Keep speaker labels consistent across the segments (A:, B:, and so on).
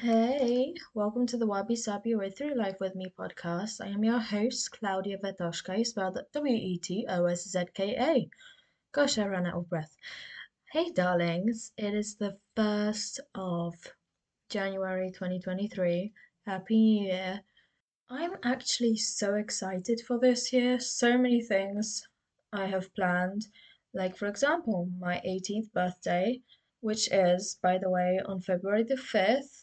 A: Hey, welcome to the Wabi Sabi Way Through Life with Me podcast. I am your host, Claudia Wetoszka. You spelled W E T O S Z K A. Gosh, I ran out of breath. Hey, darlings, it is the 1st of January 2023. Happy New Year. I'm actually so excited for this year. So many things I have planned. Like, for example, my 18th birthday, which is, by the way, on February the 5th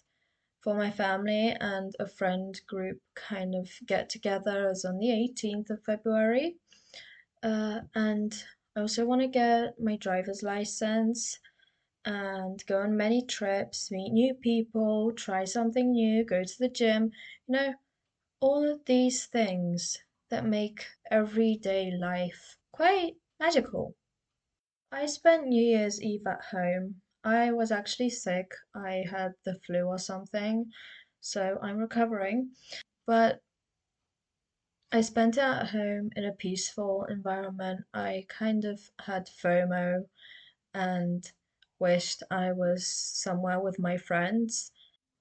A: for my family and a friend group kind of get together is on the 18th of February. Uh, and I also want to get my driver's license and go on many trips, meet new people, try something new, go to the gym, you know, all of these things that make everyday life quite magical. I spent New Year's Eve at home I was actually sick. I had the flu or something, so I'm recovering. But I spent it at home in a peaceful environment. I kind of had FOMO and wished I was somewhere with my friends.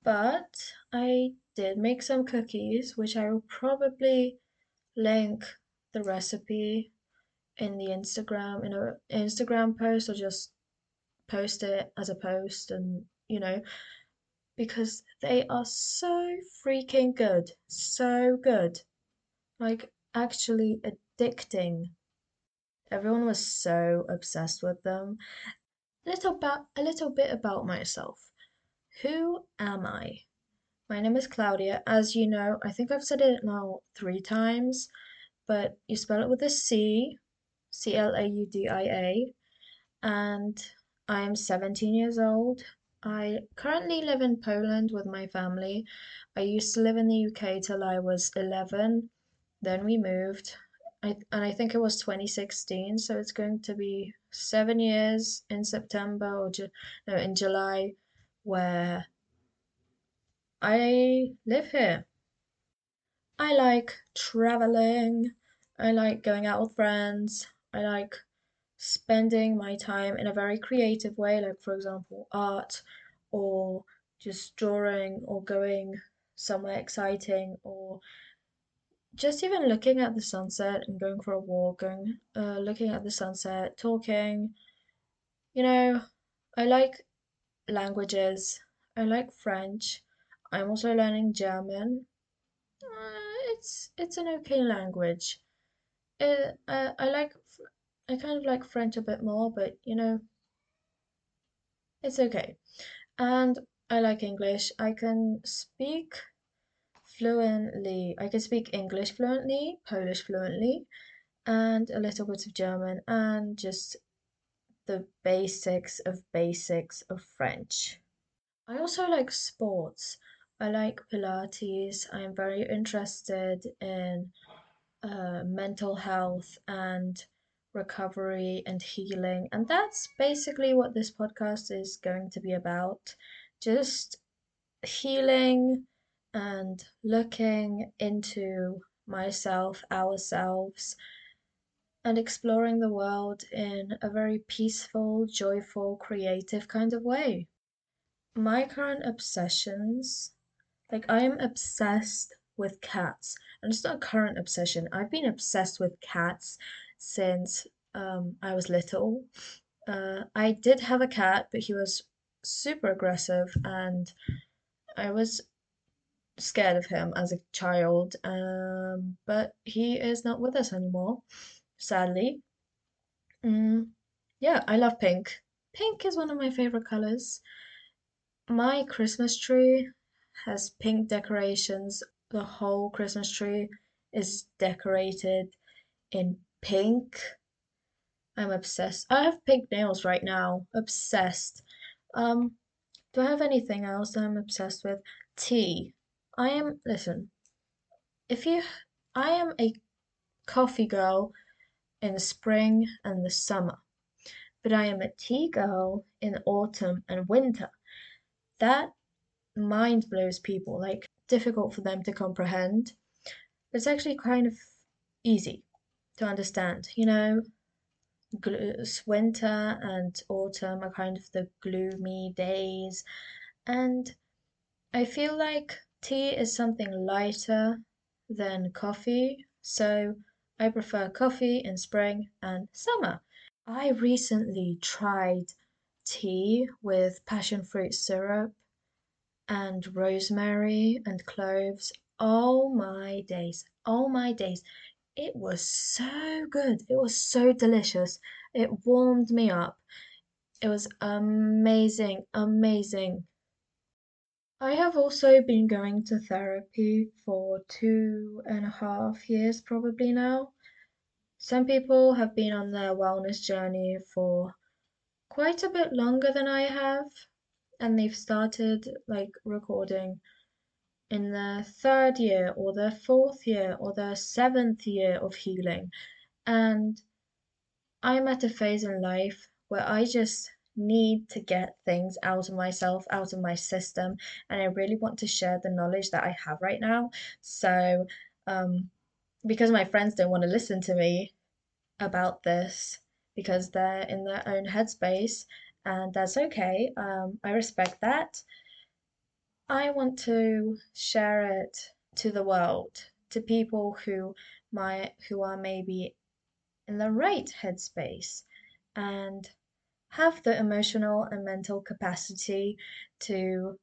A: But I did make some cookies, which I will probably link the recipe in the Instagram in a Instagram post or just post it as a post and you know because they are so freaking good so good. Like actually addicting. Everyone was so obsessed with them. A little bit a little bit about myself. Who am i? My name is claudia. As you know i think i've said it now three times but you spell it with a c c l a u d i a and I'm 17 years old. I currently live in Poland with my family. I used to live in the UK till I was 11. Then we moved. I, and I think it was 2016, so it's going to be seven years in September or ju no, in July where I live here. I like traveling. I like going out with friends. I like spending my time in a very creative way, like for example, art or just drawing or going somewhere exciting or just even looking at the sunset and going for a walk, going uh, looking at the sunset, talking. You know, I like languages. I like French. I'm also learning German. Uh, it's it's an okay language. It, uh, I like I kind of like French a bit more, but you know, it's okay. And I like English. I can speak fluently. I can speak English fluently, Polish fluently, and a little bit of German, and just the basics of basics of French. I also like sports. I like Pilates. I'm very interested in uh, mental health and recovery and healing. And that's basically what this podcast is going to be about just healing and looking into myself, ourselves, and exploring the world in a very peaceful, joyful, creative kind of way. My current obsessions, like I am obsessed with cats. And it's not a current obsession. I've been obsessed with cats since um, I was little. Uh, I did have a cat, but he was super aggressive, and I was scared of him as a child. Um, but he is not with us anymore, sadly. Mm, yeah, I love pink. Pink is one of my favorite colors. My Christmas tree has pink decorations. The whole Christmas tree is decorated in pink. I'm obsessed. I have pink nails right now. Obsessed. Um, do I have anything else that I'm obsessed with? Tea. I am, listen, if you, I am a coffee girl in the spring and the summer, but I am a tea girl in autumn and winter. That mind blows people, like difficult for them to comprehend. It's actually kind of easy to understand. You know, winter and autumn are kind of the gloomy days, and I feel like tea is something lighter than coffee, so I prefer coffee in spring and summer. I recently tried tea with passion fruit syrup and rosemary and cloves. Oh my days. Oh my days. It was so good. It was so delicious. It warmed me up. It was amazing, amazing. I have also been going to therapy for two and a half years probably now. Some people have been on their wellness journey for quite a bit longer than I have, and they've started like recording in their third year or their fourth year or their seventh year of healing. And I'm at a phase in life where I just need to get things out of myself, out of my system, and I really want to share the knowledge that I have right now. So, um, because my friends don't want to listen to me about this because they're in their own headspace, and that's okay. Um, I respect that. I want to share it to the world, to people who might who are maybe in the right headspace and have the emotional and mental capacity to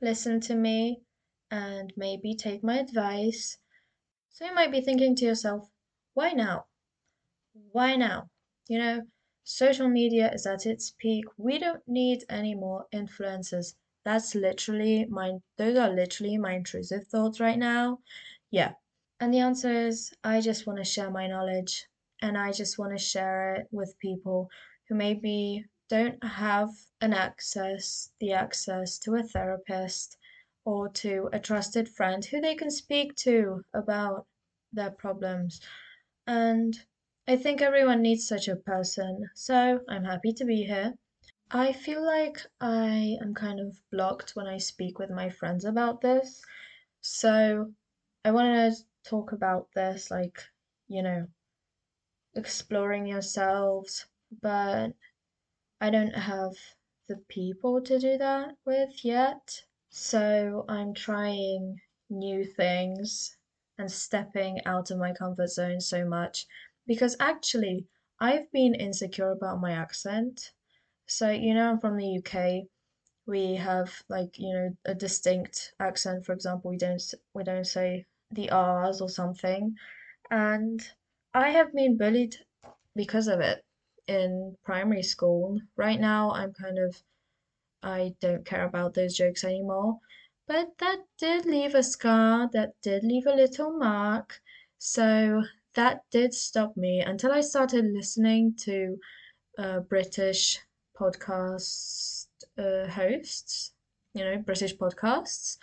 A: listen to me and maybe take my advice. So you might be thinking to yourself, why now? Why now? You know, social media is at its peak. We don't need any more influencers. That's literally my, those are literally my intrusive thoughts right now. Yeah. And the answer is, I just want to share my knowledge and I just want to share it with people who maybe don't have an access, the access to a therapist or to a trusted friend who they can speak to about their problems. And I think everyone needs such a person, so I'm happy to be here. I feel like I am kind of blocked when I speak with my friends about this, so I want to talk about this, like, you know, exploring yourselves, but I don't have the people to do that with yet. So I'm trying new things and stepping out of my comfort zone so much because actually I've been insecure about my accent. So, you know, I'm from the UK. We have like, you know, a distinct accent. For example, we don't we don't say the R's or something. And I have been bullied because of it in primary school. Right now, I'm kind of, I don't care about those jokes anymore. But that did leave a scar, that did leave a little mark. So that did stop me until I started listening to uh, British podcast uh, hosts, you know, British podcasts,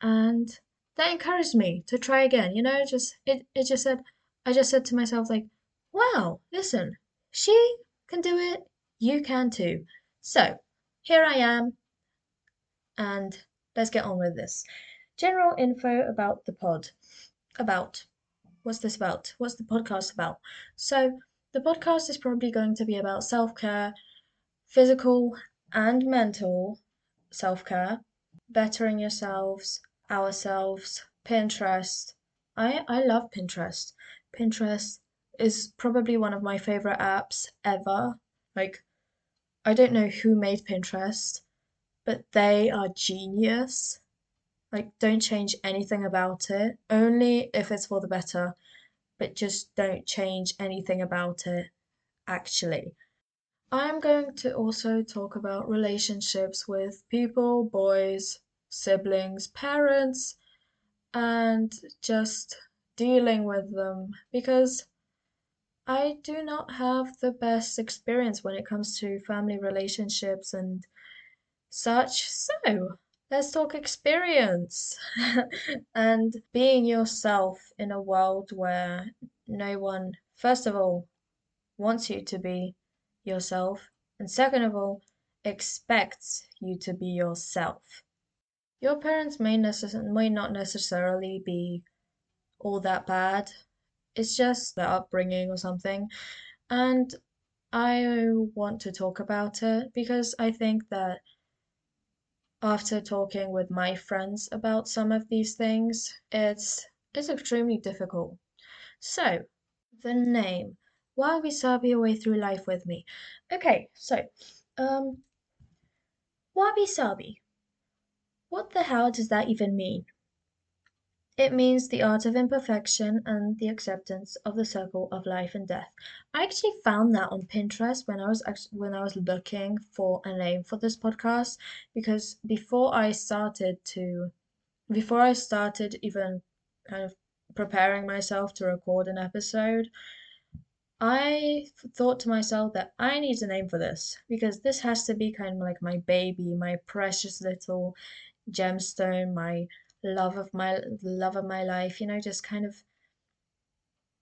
A: and that encouraged me to try again. You know, just it, it just said, I just said to myself, like, wow, listen, she can do it, you can too. So here I am, and let's get on with this. General info about the pod. About what's this about? What's the podcast about? So the podcast is probably going to be about self care, physical and mental self care, bettering yourselves, ourselves, Pinterest. I, I love Pinterest. Pinterest is probably one of my favorite apps ever. Like, I don't know who made Pinterest, but they are genius. Like, don't change anything about it, only if it's for the better, but just don't change anything about it, actually. I'm going to also talk about relationships with people, boys, siblings, parents, and just dealing with them because I do not have the best experience when it comes to family relationships and such. So, let's talk experience and being yourself in a world where no one, first of all, wants you to be yourself, and second of all, expects you to be yourself. Your parents may, necess- may not necessarily be all that bad it's just their upbringing or something. And I want to talk about it because I think that after talking with my friends about some of these things, it's it's extremely difficult. So, the name. Wabi Sabi way Through Life with Me. Okay, so, um, Wabi Sabi. What the hell does that even mean? It means the art of imperfection and the acceptance of the circle of life and death. I actually found that on Pinterest when I was when I was looking for a name for this podcast because before I started to before I started even kind of preparing myself to record an episode, I thought to myself that I need a name for this because this has to be kind of like my baby, my precious little gemstone, my love of my love of my life, you know, just kind of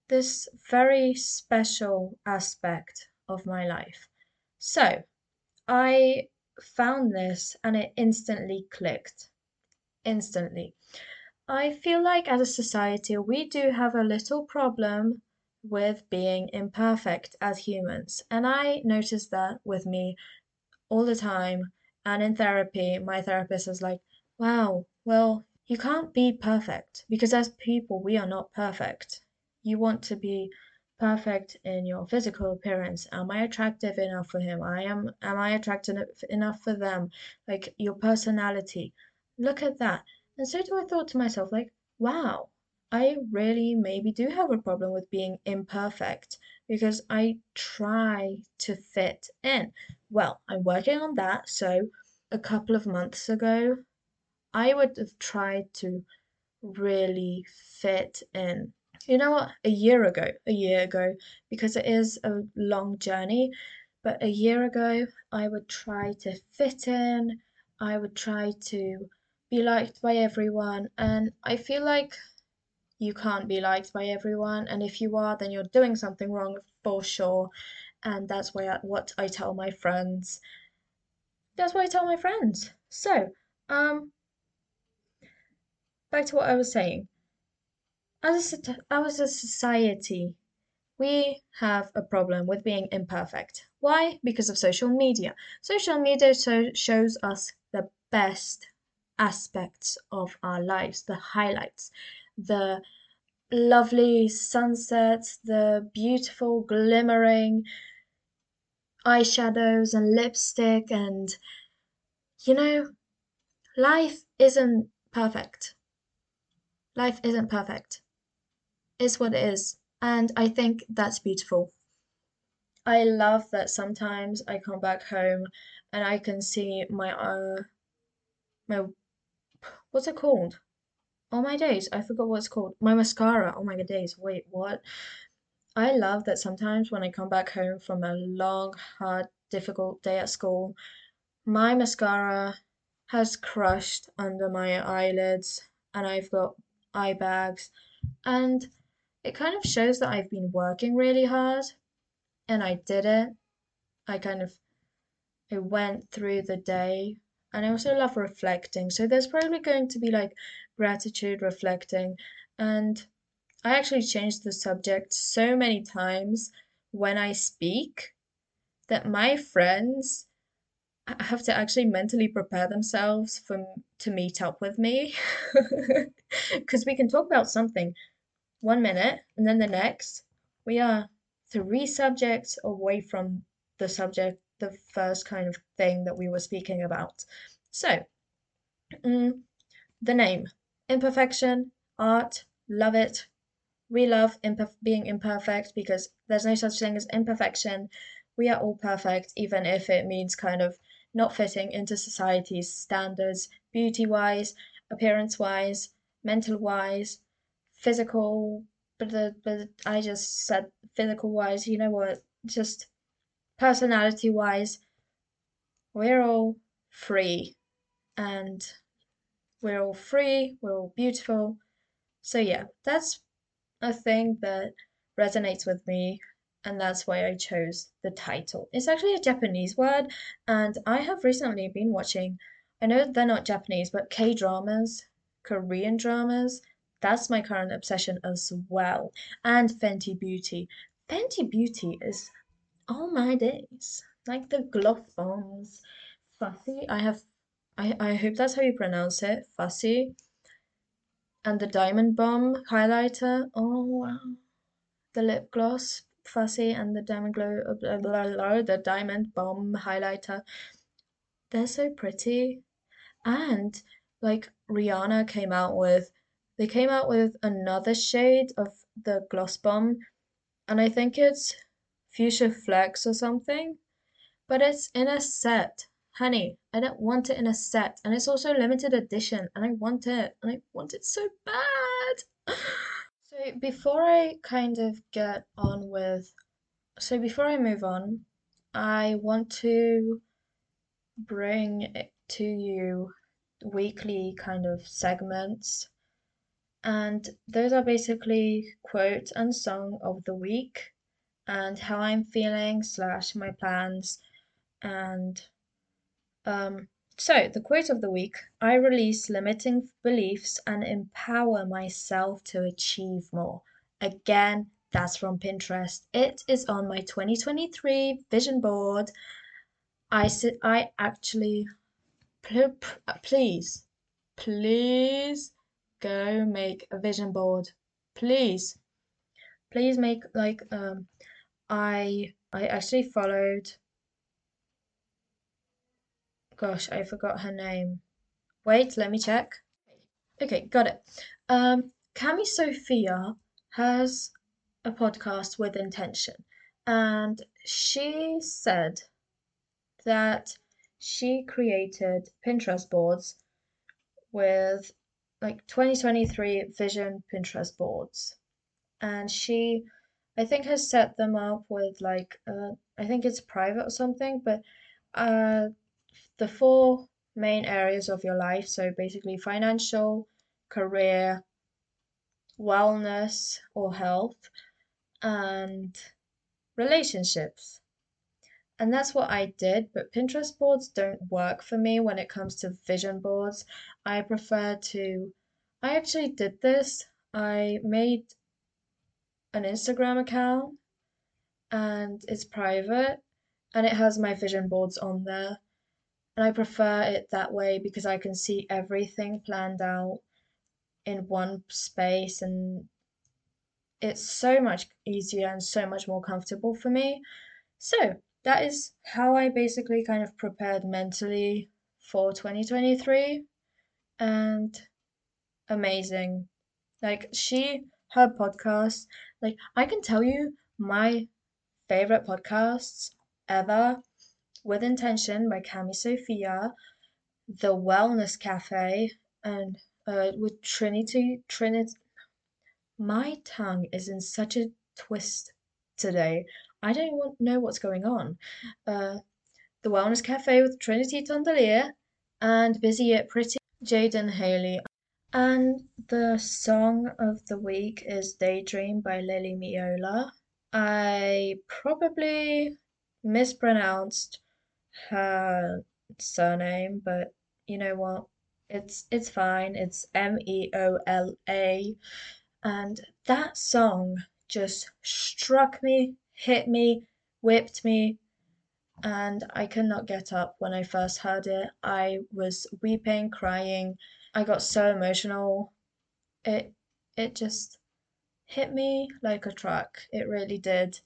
A: this very special aspect of my life. So, I found this and it instantly clicked. Instantly. I feel like as a society, we do have a little problem with being imperfect as humans. And I notice that with me all the time. And in therapy, my therapist is like, wow, well, you can't be perfect because as people, we are not perfect. You want to be perfect in your physical appearance. Am I attractive enough for him? I am am I attractive enough for them? Like your personality. Look at that. And so I thought to myself, like, wow, I really maybe do have a problem with being imperfect because I try to fit in. Well, I'm working on that. So a couple of months ago, I would have tried to really fit in. You know what? A year ago, a year ago, because it is a long journey, but a year ago, I would try to fit in. I would try to be liked by everyone. And I feel like you can't be liked by everyone. And if you are, then you're doing something wrong for sure. And that's why I, what I tell my friends. That's what I tell my friends. So, um, back to what I was saying. As a, as a society, we have a problem with being imperfect. Why? Because of social media. Social media so shows us the best aspects of our lives, the highlights, the lovely sunsets, the beautiful glimmering eyeshadows and lipstick, and you know, life isn't perfect. Life isn't perfect. It's what it is. And I think that's beautiful. I love that sometimes I come back home and I can see my uh my what's it called? Oh my days, I forgot what it's called. My mascara. Oh my days. Wait, what? I love that sometimes when I come back home from a long, hard, difficult day at school, my mascara has crushed under my eyelids and I've got eye bags and it kind of shows that I've been working really hard and I did it. I kind of I went through the day and I also love reflecting. So there's probably going to be like gratitude, reflecting, and I actually change the subject so many times when I speak that my friends have to actually mentally prepare themselves for to meet up with me. Because we can talk about something one minute and then the next we are three subjects away from the subject the first kind of thing that we were speaking about. So mm, the name imperfection art love it we love being imperfect because there's no such thing as imperfection we are all perfect even if it means kind of not fitting into society's standards beauty wise appearance wise mental wise physical, but the but I just said physical wise. You know what? Just personality wise, we're all free, and we're all free. We're all beautiful. So yeah, that's a thing that resonates with me and that's why I chose the title. It's actually a Japanese word, and I have recently been watching, I know they're not Japanese, but K dramas, Korean dramas, that's my current obsession as well. And Fenty Beauty. Fenty Beauty is all my days. Like the gloss bombs. Fussy. I have I, I hope that's how you pronounce it, Fussy. And the Diamond Bomb highlighter. Oh wow. The lip gloss, Fussy, and the Diamond Glow, uh, blah, blah, blah, the Diamond Bomb highlighter. They're so pretty. And like Rihanna came out with, they came out with another shade of the Gloss Bomb, and I think it's Fuchsia Flex or something, but it's in a set. Honey, I don't want it in a set, and it's also limited edition, and I want it, and I want it so bad. So before I kind of get on with, so before I move on, I want to bring to you weekly kind of segments. And those are basically quote and song of the week and how I'm feeling slash my plans and um so the quote of the week I release limiting beliefs and empower myself to achieve more. Again, that's from Pinterest. It is on my 2023 vision board. I sit I actually please please go make a vision board. Please. Please make like um I I actually followed gosh, I forgot her name. Wait, let me check. Okay, got it. Um Cami Sophia has a podcast with intention and she said that she created Pinterest boards with like 2023 vision Pinterest boards. And she, I think, has set them up with like, uh, I think it's private or something, but uh, the four main areas of your life. So basically, financial, career, wellness or health, and relationships. And that's what I did, but Pinterest boards don't work for me when it comes to vision boards. I prefer to, I actually did this. I made an Instagram account and it's private and it has my vision boards on there. And I prefer it that way because I can see everything planned out in one space and it's so much easier and so much more comfortable for me. So that is how I basically kind of prepared mentally for 2023 and amazing. Like she her podcast, like I can tell you my favorite podcasts ever with intention by Cami Sophia, The Wellness Cafe, and uh, with Trinity Trinity. My tongue is in such a twist today. I don't want, know what's going on. Uh, the Wellness Cafe with Trinity Tondelier and Busy Yet Pretty, Jaden Haley. And the song of the week is Daydream by Lily Meola. I probably mispronounced her surname, but you know what? It's it's fine. It's M E O L A. And that song just struck me, hit me, whipped me, and I could not get up when I first heard it. I was weeping, crying. I got so emotional. It it just hit me like a truck. It really did.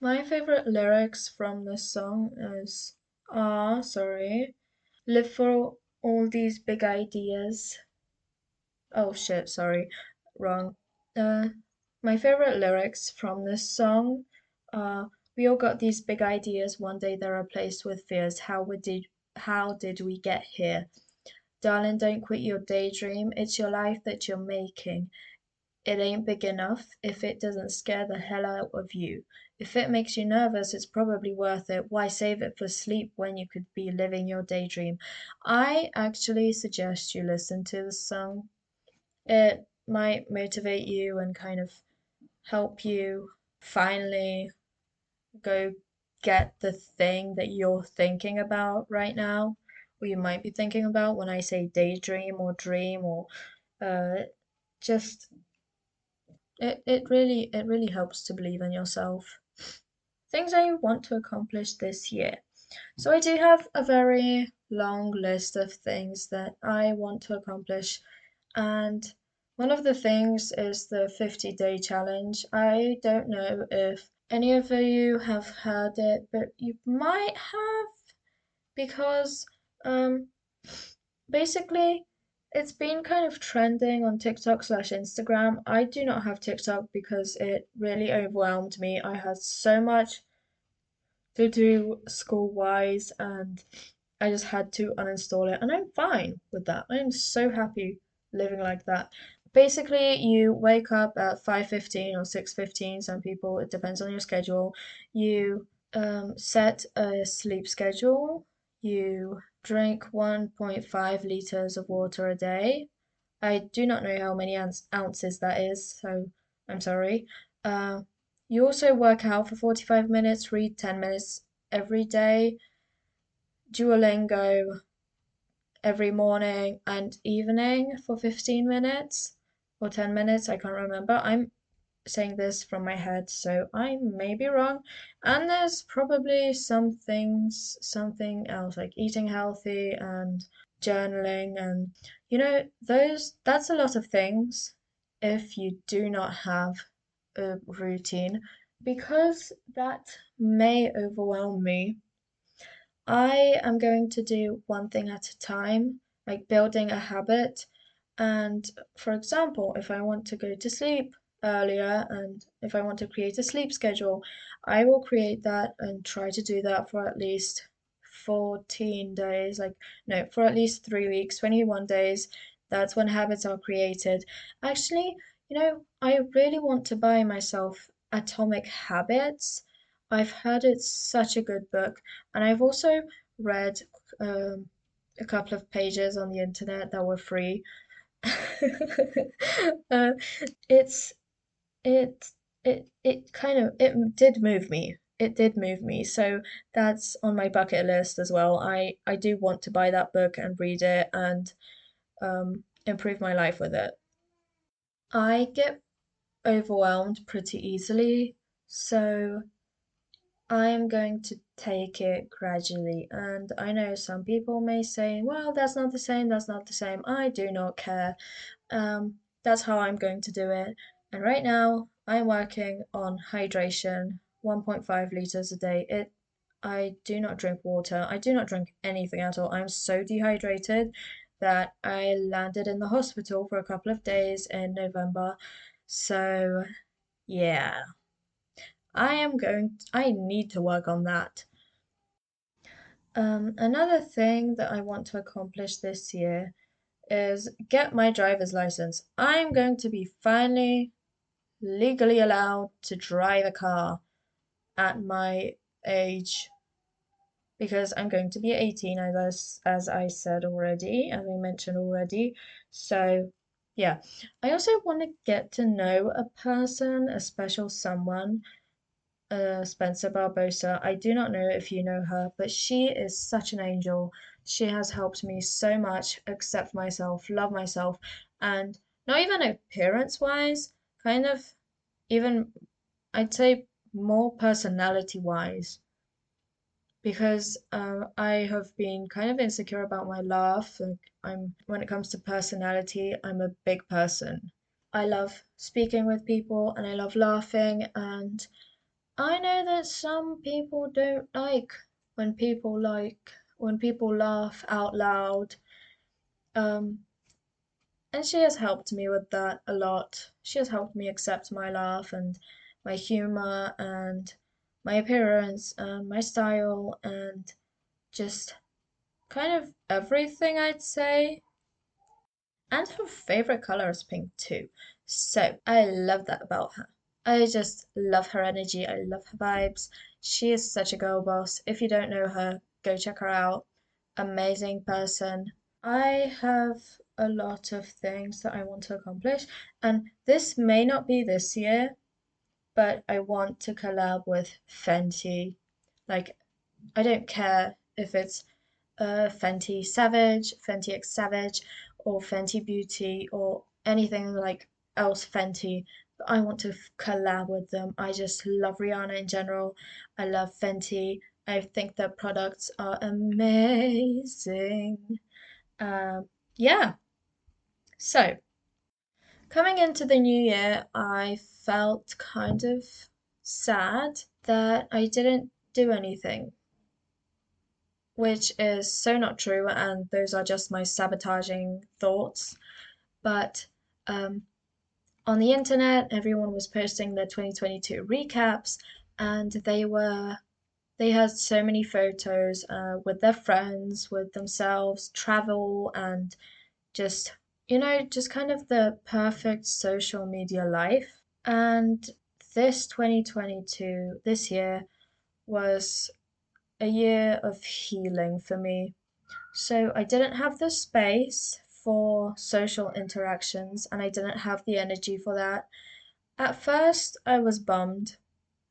A: My favorite lyrics from this song is Ah, sorry. Live for all these big ideas. Oh shit, sorry. Wrong. Uh, my favorite lyrics from this song are We all got these big ideas, one day they're replaced with fears. How we did how did we get here? Darling, don't quit your daydream. It's your life that you're making. It ain't big enough if it doesn't scare the hell out of you. If it makes you nervous, it's probably worth it. Why save it for sleep when you could be living your daydream? I actually suggest you listen to the song. It might motivate you and kind of help you finally go get the thing that you're thinking about right now, or you might be thinking about when I say daydream or dream or uh, just it, it really it really helps to believe in yourself. Things I want to accomplish this year. So I do have a very long list of things that I want to accomplish. And one of the things is the 50 day challenge. I don't know if any of you have heard it, but you might have because um, basically it's been kind of trending on TikTok slash Instagram. I do not have TikTok because it really overwhelmed me. I had so much to do school wise and I just had to uninstall it and I'm fine with that. I am so happy living like that. Basically, you wake up at 5:15 or 6:15, some people, it depends on your schedule. You um, set a sleep schedule. You drink 1.5 liters of water a day. I do not know how many ounces that is, so I'm sorry. Uh, you also work out for 45 minutes, read 10 minutes every day. Duolingo every morning and evening for 15 minutes or 10 minutes, I can't remember. I'm saying this from my head, so I may be wrong. And there's probably some things, something else like eating healthy and journaling and you know, those that's a lot of things if you do not have a routine because that may overwhelm me. I am going to do one thing at a time, like building a habit. And for example, if I want to go to sleep earlier and if I want to create a sleep schedule, I will create that and try to do that for at least 14 days, like, no, for at least three weeks, 21 days. That's when habits are created. Actually, you know, I really want to buy myself Atomic Habits. I've heard it's such a good book, and I've also read um, a couple of pages on the internet that were free. uh, it's it it it kind of it did move me. It did move me. So that's on my bucket list as well. I I do want to buy that book and read it and um, improve my life with it. I get overwhelmed pretty easily, so I am going to take it gradually. And I know some people may say, well, that's not the same, that's not the same. I do not care. Um, that's how I'm going to do it. And right now, I'm working on hydration, 1.5 liters a day. It I do not drink water. I do not drink anything at all. I'm so dehydrated that I landed in the hospital for a couple of days in November. So, yeah. I am going, I need to work on that. Um, another thing that I want to accomplish this year is get my driver's license. I'm going to be finally legally allowed to drive a car at my age because I'm going to be 18 as as I said already, as I mentioned already. So yeah, I also want to get to know a person, a special someone uh, Spencer Barbosa. I do not know if you know her, but she is such an angel. She has helped me so much accept myself, love myself, and not even appearance wise, kind of even I'd say more personality wise. Because uh, I have been kind of insecure about my laugh. Like I'm when it comes to personality, I'm a big person. I love speaking with people and I love laughing and I know that some people don't like when people like when people laugh out loud. Um, and she has helped me with that a lot. She has helped me accept my laugh and my humor and my appearance and my style and just kind of everything I'd say. And her favorite color is pink too. So I love that about her. I just love her energy. I love her vibes. She is such a girl boss. If you don't know her, go check her out. Amazing person. I have a lot of things that I want to accomplish, and this may not be this year, but I want to collab with Fenty. Like, I don't care if it's uh, Fenty Savage, Fenty X Savage, or Fenty Beauty, or anything like else Fenty. I want to collab with them. I just love Rihanna in general. I love Fenty. I think their products are amazing. Um, yeah. So, coming into the new year, I felt kind of sad that I didn't do anything, which is so not true, and those are just my sabotaging thoughts. But um, on the internet, everyone was posting their 2022 recaps, and they were they had so many photos uh, with their friends, with themselves, travel, and just you know, just kind of the perfect social media life. And this 2022, this year, was a year of healing for me. So I didn't have the space for social interactions and I didn't have the energy for that. At first, I was bummed.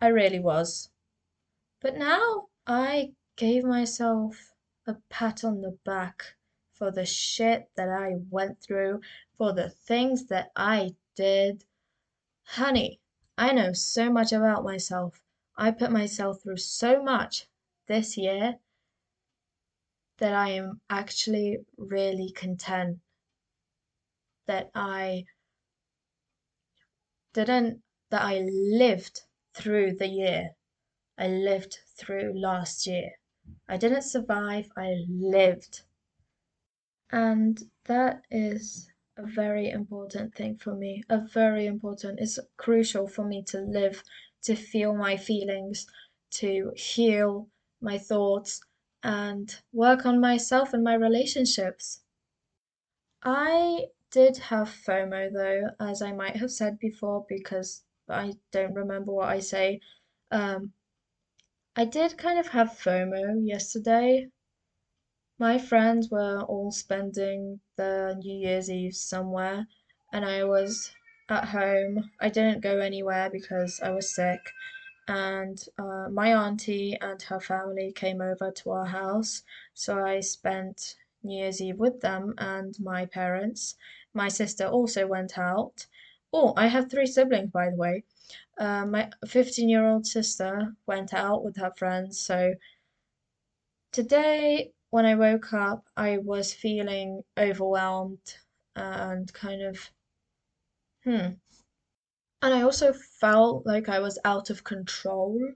A: I really was. But now I gave myself a pat on the back for the shit that I went through, for the things that I did. Honey, I know so much about myself. I put myself through so much this year that I am actually really content that I didn't, that I lived through the year. I lived through last year. I didn't survive, I lived. And that is a very important thing for me. A very important, it's crucial for me to live, to feel my feelings, to heal my thoughts, and work on myself and my relationships. I did have FOMO though, as I might have said before, because I don't remember what I say. Um, I did kind of have FOMO yesterday. My friends were all spending the New Year's Eve somewhere, and I was at home. I didn't go anywhere because I was sick, and uh, my auntie and her family came over to our house, so I spent New Year's Eve with them and my parents. My sister also went out. Oh, I have three siblings, by the way. Uh, my 15 year old sister went out with her friends. So today, when I woke up, I was feeling overwhelmed and kind of, hmm. And I also felt like I was out of control.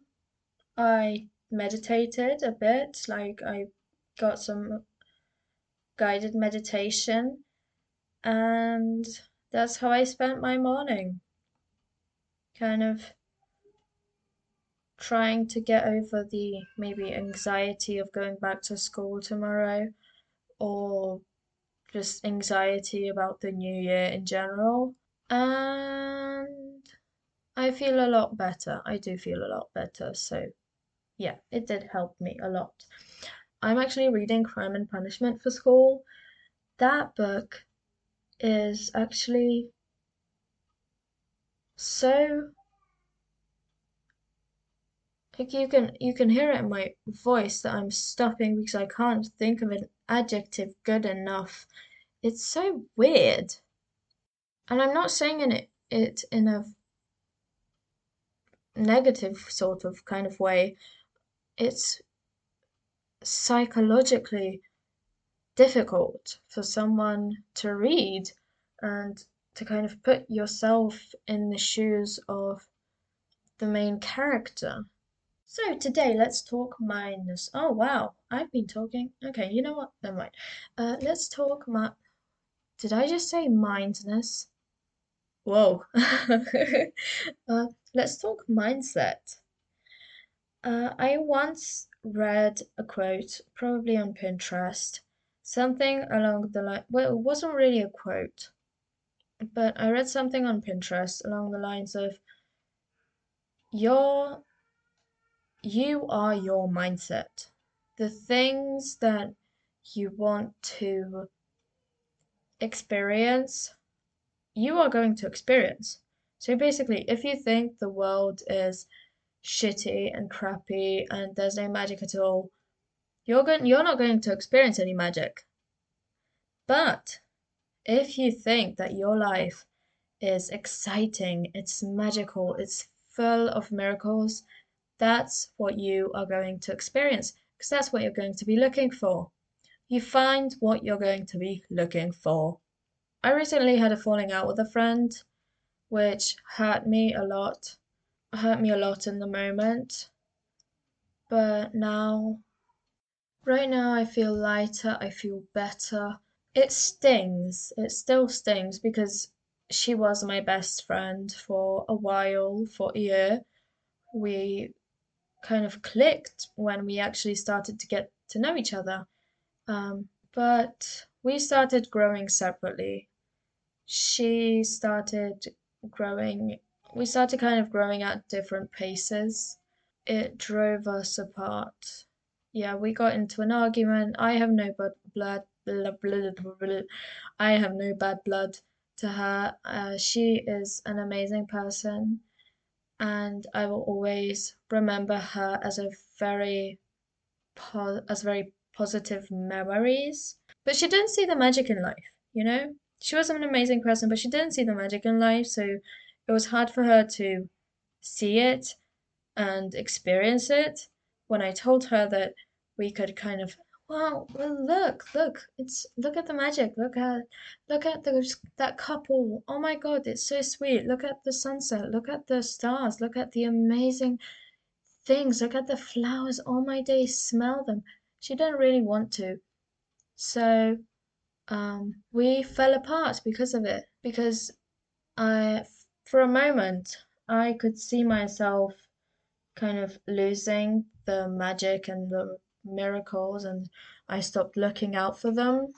A: I meditated a bit, like I got some guided meditation, and that's how I spent my morning kind of trying to get over the maybe anxiety of going back to school tomorrow or just anxiety about the new year in general. And I feel a lot better. I do feel a lot better. So, yeah, it did help me a lot. I'm actually reading Crime and Punishment for school. That book is actually so like you can you can hear it in my voice that I'm stopping because I can't think of an adjective good enough. It's so weird. And I'm not saying in it, it in a negative sort of kind of way. It's psychologically difficult for someone to read and to kind of put yourself in the shoes of the main character. So today let's talk mindness. Oh wow, I've been talking. Okay, you know what? Never mind. Uh, let's talk my. Did I just say mindness? Whoa. uh, let's talk mindset. Uh, I once read a quote, probably on Pinterest, something along the line. Well, it wasn't really a quote but I read something on Pinterest along the lines of your you are your mindset. The things that you want to experience, you are going to experience. So basically, if you think the world is shitty and crappy and there's no magic at all, you're going you're not going to experience any magic. But if you think that your life is exciting, it's magical, it's full of miracles, that's what you are going to experience because that's what you're going to be looking for. You find what you're going to be looking for. I recently had a falling out with a friend, which hurt me a lot. Hurt me a lot in the moment. But now, right now, I feel lighter, I feel better. It stings, it still stings because she was my best friend for a while, for a year. We kind of clicked when we actually started to get to know each other. Um, but we started growing separately. She started growing, we started kind of growing at different paces. It drove us apart. Yeah, we got into an argument. I have no blood, blood, blood, blood, blood. I have no bad blood to her. Uh, she is an amazing person, and I will always remember her as a very, as very positive memories. But she didn't see the magic in life, you know? She was an amazing person, but she didn't see the magic in life, so it was hard for her to see it and experience it when I told her that we could kind of well, well look, look, it's look at the magic. Look at look at those that couple. Oh my god, it's so sweet. Look at the sunset. Look at the stars. Look at the amazing things. Look at the flowers. All my days, smell them. She didn't really want to. So um, we fell apart because of it. Because I, for a moment, I could see myself kind of losing the magic and the miracles, and I stopped looking out for them.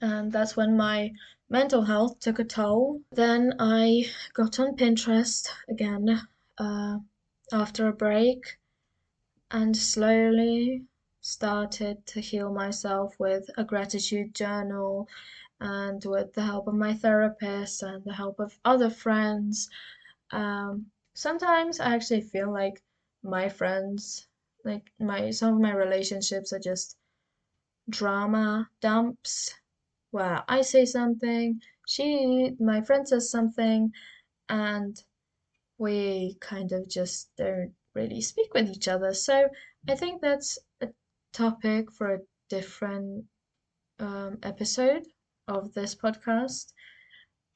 A: And that's when my mental health took a toll. Then I got on Pinterest again uh, after a break and slowly started to heal myself with a gratitude journal and with the help of my therapist and the help of other friends. Um, sometimes I actually feel like my friends, like my some of my relationships are just drama dumps where I say something, she, my friend says something, and we kind of just don't really speak with each other. So I think that's a topic for a different um, episode of this podcast.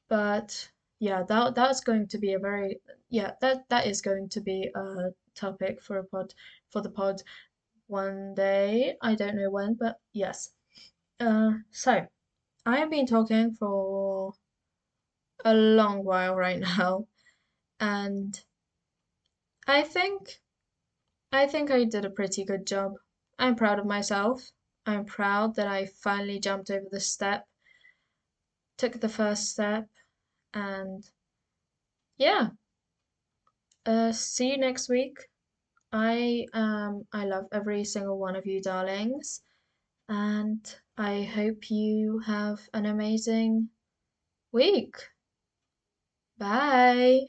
A: But yeah, that that's going to be a very yeah that that is going to be a topic for a pod for the pod one day. I don't know when, but yes. Uh, so I have been talking for a long while right now, and I think I think I did a pretty good job. I'm proud of myself. I'm proud that I finally jumped over the step, took the first step, and yeah. Uh, see you next week. I um I love every single one of you darlings, and I hope you have an amazing week. Bye.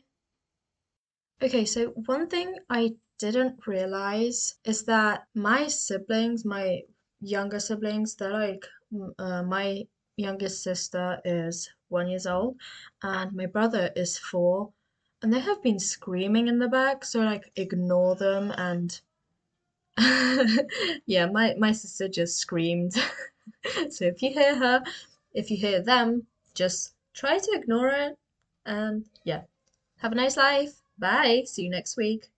A: Okay, so one thing I didn't realize is that my siblings, my younger siblings, they're like uh, my youngest sister is one years old and my brother is four and they have been screaming in the back so like ignore them and yeah my my sister just screamed. So if you hear her if you hear them just try to ignore it and yeah. Have a nice life. Bye. See you next week